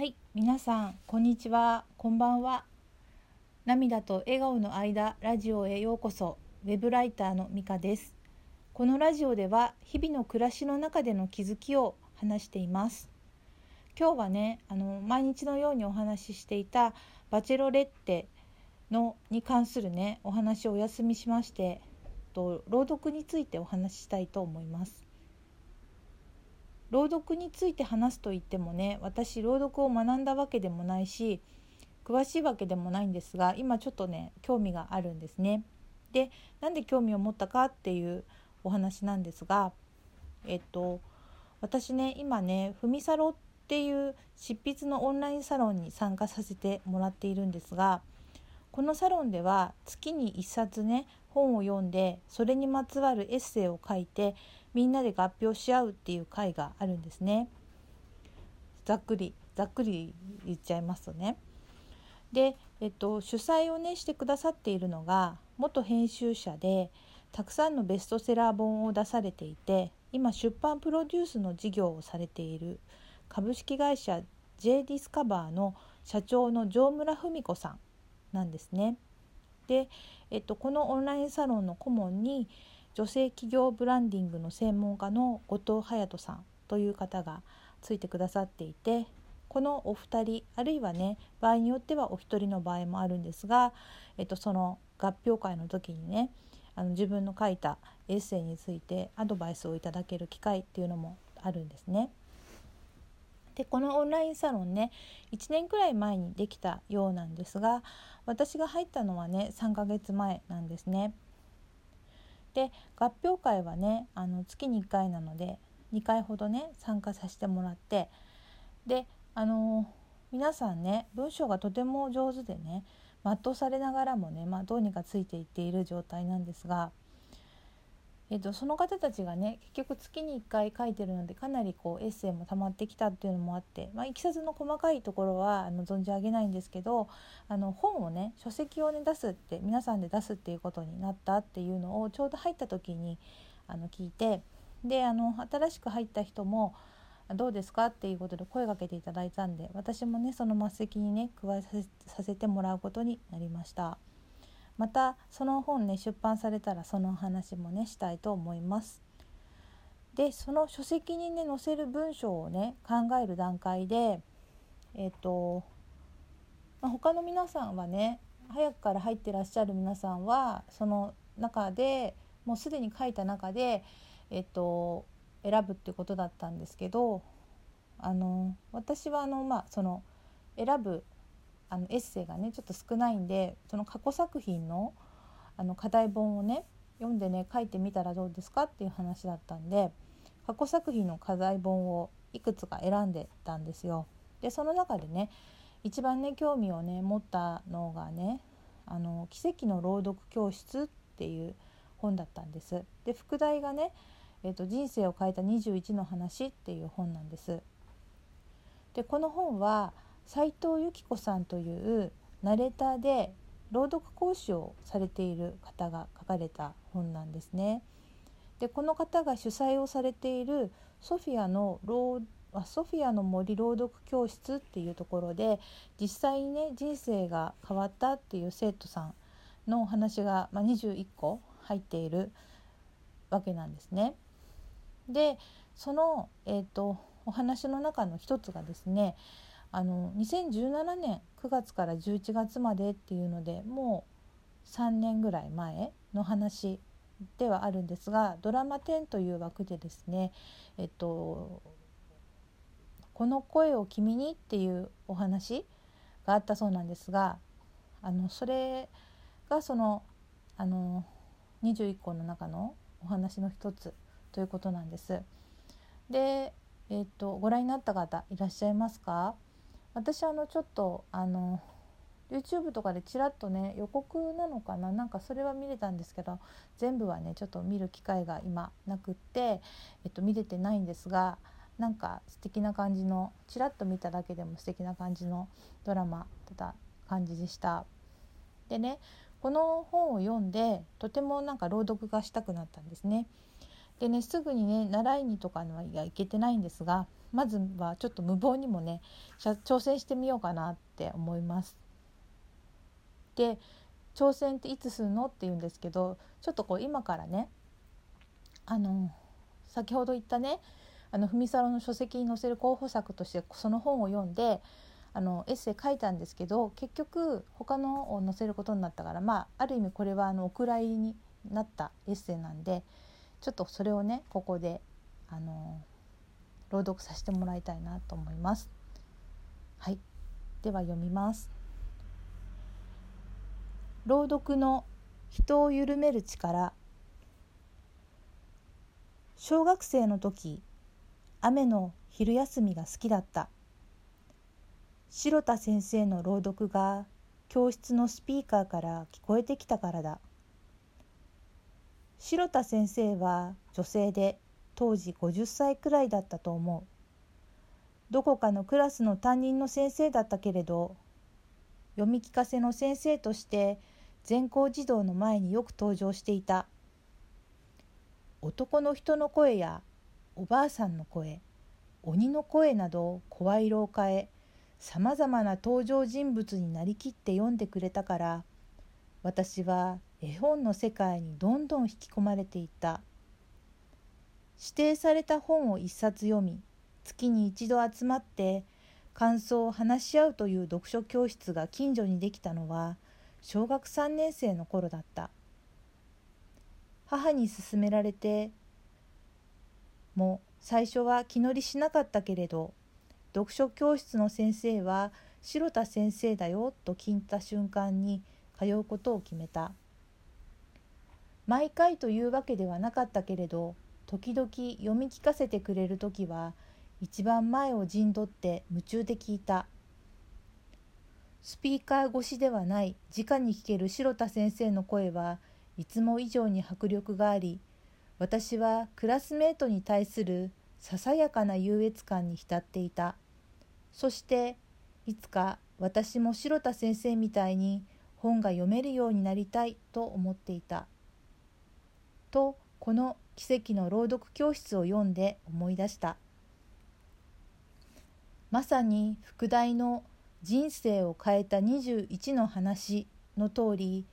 はい、皆さんこんにちは、こんばんは。涙と笑顔の間ラジオへようこそ。ウェブライターのミカです。このラジオでは日々の暮らしの中での気づきを話しています。今日はね、あの毎日のようにお話ししていたバチェロレッテのに関するねお話をお休みしまして、と朗読についてお話ししたいと思います。朗読について話すと言ってもね私朗読を学んだわけでもないし詳しいわけでもないんですが今ちょっとね興味があるんですね。でなんで興味を持ったかっていうお話なんですがえっと私ね今ね「ふみサロ」っていう執筆のオンラインサロンに参加させてもらっているんですがこのサロンでは月に1冊ね本を読んでそれにまつわるエッセイを書いてみんなで合評し合うっていう会があるんですね。ざっくりざっくり言っちゃいますとね。で、えっと、主催をねしてくださっているのが元編集者でたくさんのベストセラー本を出されていて今出版プロデュースの事業をされている株式会社 J ディスカバーの社長の城村文子さんなんですね。で、えっと、このオンラインサロンの顧問に女性企業ブランディングの専門家の後藤隼人さんという方がついてくださっていてこのお二人あるいはね場合によってはお一人の場合もあるんですが、えっと、その合評会の時にねあの自分の書いたエッセイについてアドバイスをいただける機会っていうのもあるんですね。でこのオンラインサロンね1年くらい前にできたようなんですが私が入ったのはね3ヶ月前なんですね。で合評会はねあの月に1回なので2回ほどね参加させてもらってであの皆さんね文章がとても上手でね全うされながらもね、まあ、どうにかついていっている状態なんですが、えっと、その方たちがね結局月に1回書いてるのでかなりこうエッセイも溜まってきたっていうのもあって、まあ、いきさつの細かいところはあの存じ上げないんですけどあの本をね書籍をね出すって皆さんで出すっていうことになったっていうのをちょうど入った時にあの聞いてであの新しく入った人もどうですかっていうことで声かけていただいたんで私もねその末席にね加えさせてもらうことになりました。またその本ね出版されたらその話もねしたいと思います。でその書籍にね載せる文章をね考える段階でえっ、と、まあ、他の皆さんはね早くから入ってらっしゃる皆さんはその中でもうすでに書いた中でえっ、と選ぶってことだったんですけどあの私はあのまあその選ぶあのエッセイがねちょっと少ないんでその過去作品のあの課題本をね読んでね書いてみたらどうですかっていう話だったんで過去作品の課題本をいくつか選んでたんですよ。でその中でね一番ね興味をね持ったのがね「あの奇跡の朗読教室」っていう本だったんです。で副題がねえーと、人生を変えた21の話っていう本なんです。でこの本は斉藤由紀子さんというナレーターで朗読講師をされている方が書かれた本なんですね。でこの方が主催をされているソフィアのソフィアの森朗読教室っていうところで実際にね人生が変わったっていう生徒さんのお話が、まあ、21個入っているわけなんですね。でその、えーと、お話の中の一つがですねあの2017年9月から11月までっていうのでもう3年ぐらい前の話ではあるんですがドラマ10という枠でですねえっと「この声を君に」っていうお話があったそうなんですがあのそれがそのあの21個の中のお話の一つということなんです。で、えーと、ご覧になった方いらっしゃいますか？私あのちょっとあの YouTube とかでちらっとね予告なのかな？なんかそれは見れたんですけど全部はねちょっと見る機会が今なくって、えっと、見れてないんですがなんか素敵な感じのちらっと見ただけでも素敵な感じのドラマだった感じでした。でねこの本を読んでとてもなんか朗読がしたくなったんですね。でねすぐにね習いにとかにはいや行けてないんですがまずはちょっと無謀にもね挑戦してみようかなって思います。で挑戦っていつするのって言うんですけどちょっとこう今からねあの先ほど言ったねあの文サロの書籍に載せる候補作としてその本を読んであのエッセイ書いたんですけど結局他のを載せることになったからまあある意味これはあのお蔵入りになったエッセイなんでちょっとそれをねここであの朗読させてもらいたいなと思います。はい、では読みます。朗読の人を緩める力小学生の時雨の昼休みが好きだった城田先生の朗読が教室のスピーカーから聞こえてきたからだ城田先生は女性で当時50歳くらいだったと思う。どこかのクラスの担任の先生だったけれど読み聞かせの先生として全校児童の前によく登場していた。男の人の声やおばあさんの声鬼の声など声色を変えさまざまな登場人物になりきって読んでくれたから私は絵本の世界にどんどん引き込まれていった。指定された本を一冊読み月に一度集まって感想を話し合うという読書教室が近所にできたのは小学3年生の頃だった。母に勧められても最初は気乗りしなかったけれど読書教室の先生は城田先生だよと聞いた瞬間に通うことを決めた。毎回というわけではなかったけれど時々読み聞かせてくれる時は一番前を陣取って夢中で聞いた。スピーカー越しではない直に聞ける城田先生の声はいつも以上に迫力があり私はクラスメートに対するささやかな優越感に浸っていた。そしていつか私も城田先生みたいに本が読めるようになりたいと思っていた。とこの奇跡の朗読教室を読んで思い出した。まさに副題の「人生を変えた21の話」の通り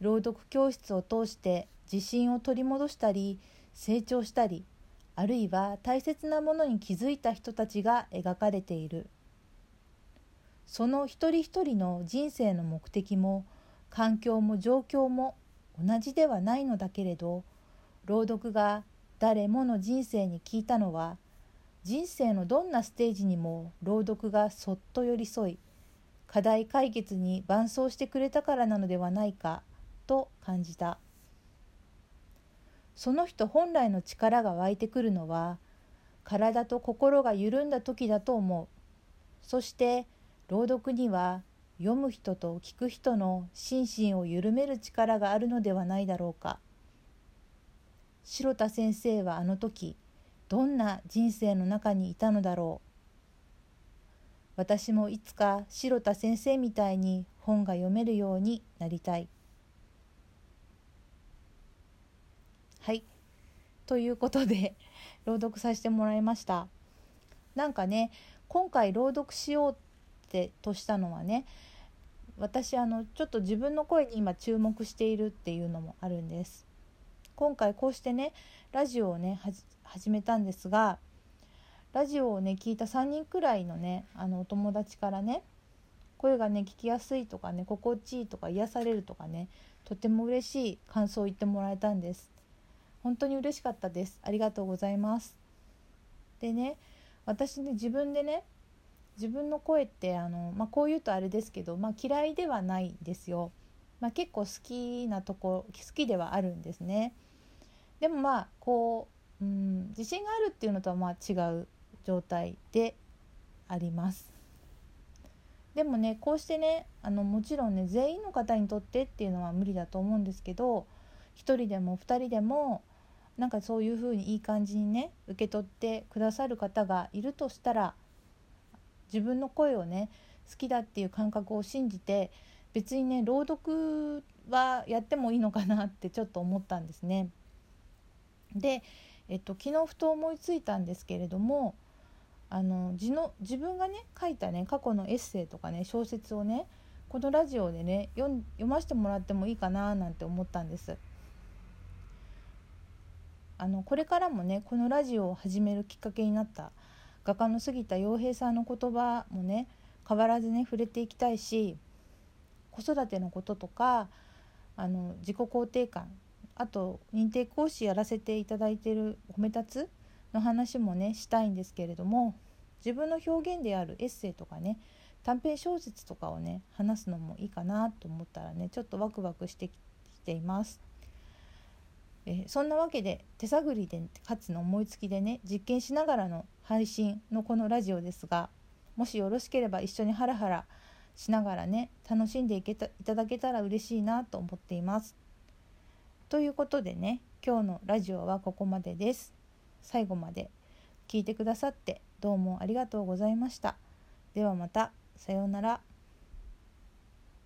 朗読教室を通して自信を取り戻したり成長したりあるいは大切なものに気づいた人たちが描かれている。その一人一人の人生の目的も環境も状況も同じではないのだけれど朗読が誰もの人生に聞いたのは人生のどんなステージにも朗読がそっと寄り添い課題解決に伴走してくれたからなのではないかと感じた。その人本来の力が湧いてくるのは体と心が緩んだ時だと思うそして朗読には読む人と聞く人の心身を緩める力があるのではないだろうか城田先生はあの時どんな人生の中にいたのだろう。私もいつか城田先生みたいに本が読めるようになりたい。はい。ということで 朗読させてもらいました。なんかね今回朗読しようってとしたのはね私あのちょっと自分の声に今注目しているっていうのもあるんです。今回こうしてねラジオをね始めたんですがラジオをね聞いた3人くらいのねあのお友達からね声がね聞きやすいとかね心地いいとか癒されるとかねとても嬉しい感想を言ってもらえたんです。本当に嬉しかったです。ありがとうございます。でね私ね自分でね自分の声ってあの、まあ、こう言うとあれですけど、まあ、嫌いではないんですよ、まあ、結構好きなとこ好きではあるんですね。でもまあこう、うん、自信があるっていうのとはまあ違う状態でありますでもねこうしてねあのもちろんね全員の方にとってっていうのは無理だと思うんですけど1人でも2人でもなんかそういうふうにいい感じにね受け取ってくださる方がいるとしたら自分の声をね好きだっていう感覚を信じて別にね朗読はやってもいいのかなってちょっと思ったんですね。でえっと、昨日ふと思いついたんですけれどもあの自の自分がね書いたね過去のエッセイとかね小説をねこのラジオでね読ませてもらってもいいかななんて思ったんです。あのこれからもねこのラジオを始めるきっかけになった画家の杉田洋平さんの言葉もね変わらずね触れていきたいし子育てのこととかあの自己肯定感あと認定講師やらせていただいてる褒め立つの話もねしたいんですけれども自分の表現であるエッセイとかね短編小説とかをね話すのもいいかなと思ったらねちょっとワクワクしてきています。えそんなわけで手探りでかつの思いつきでね実験しながらの配信のこのラジオですがもしよろしければ一緒にハラハラしながらね楽しんでいけたいただけたら嬉しいなと思っています。ということでね今日のラジオはここまでです。最後まで聞いてくださってどうもありがとうございました。ではまたさようなら。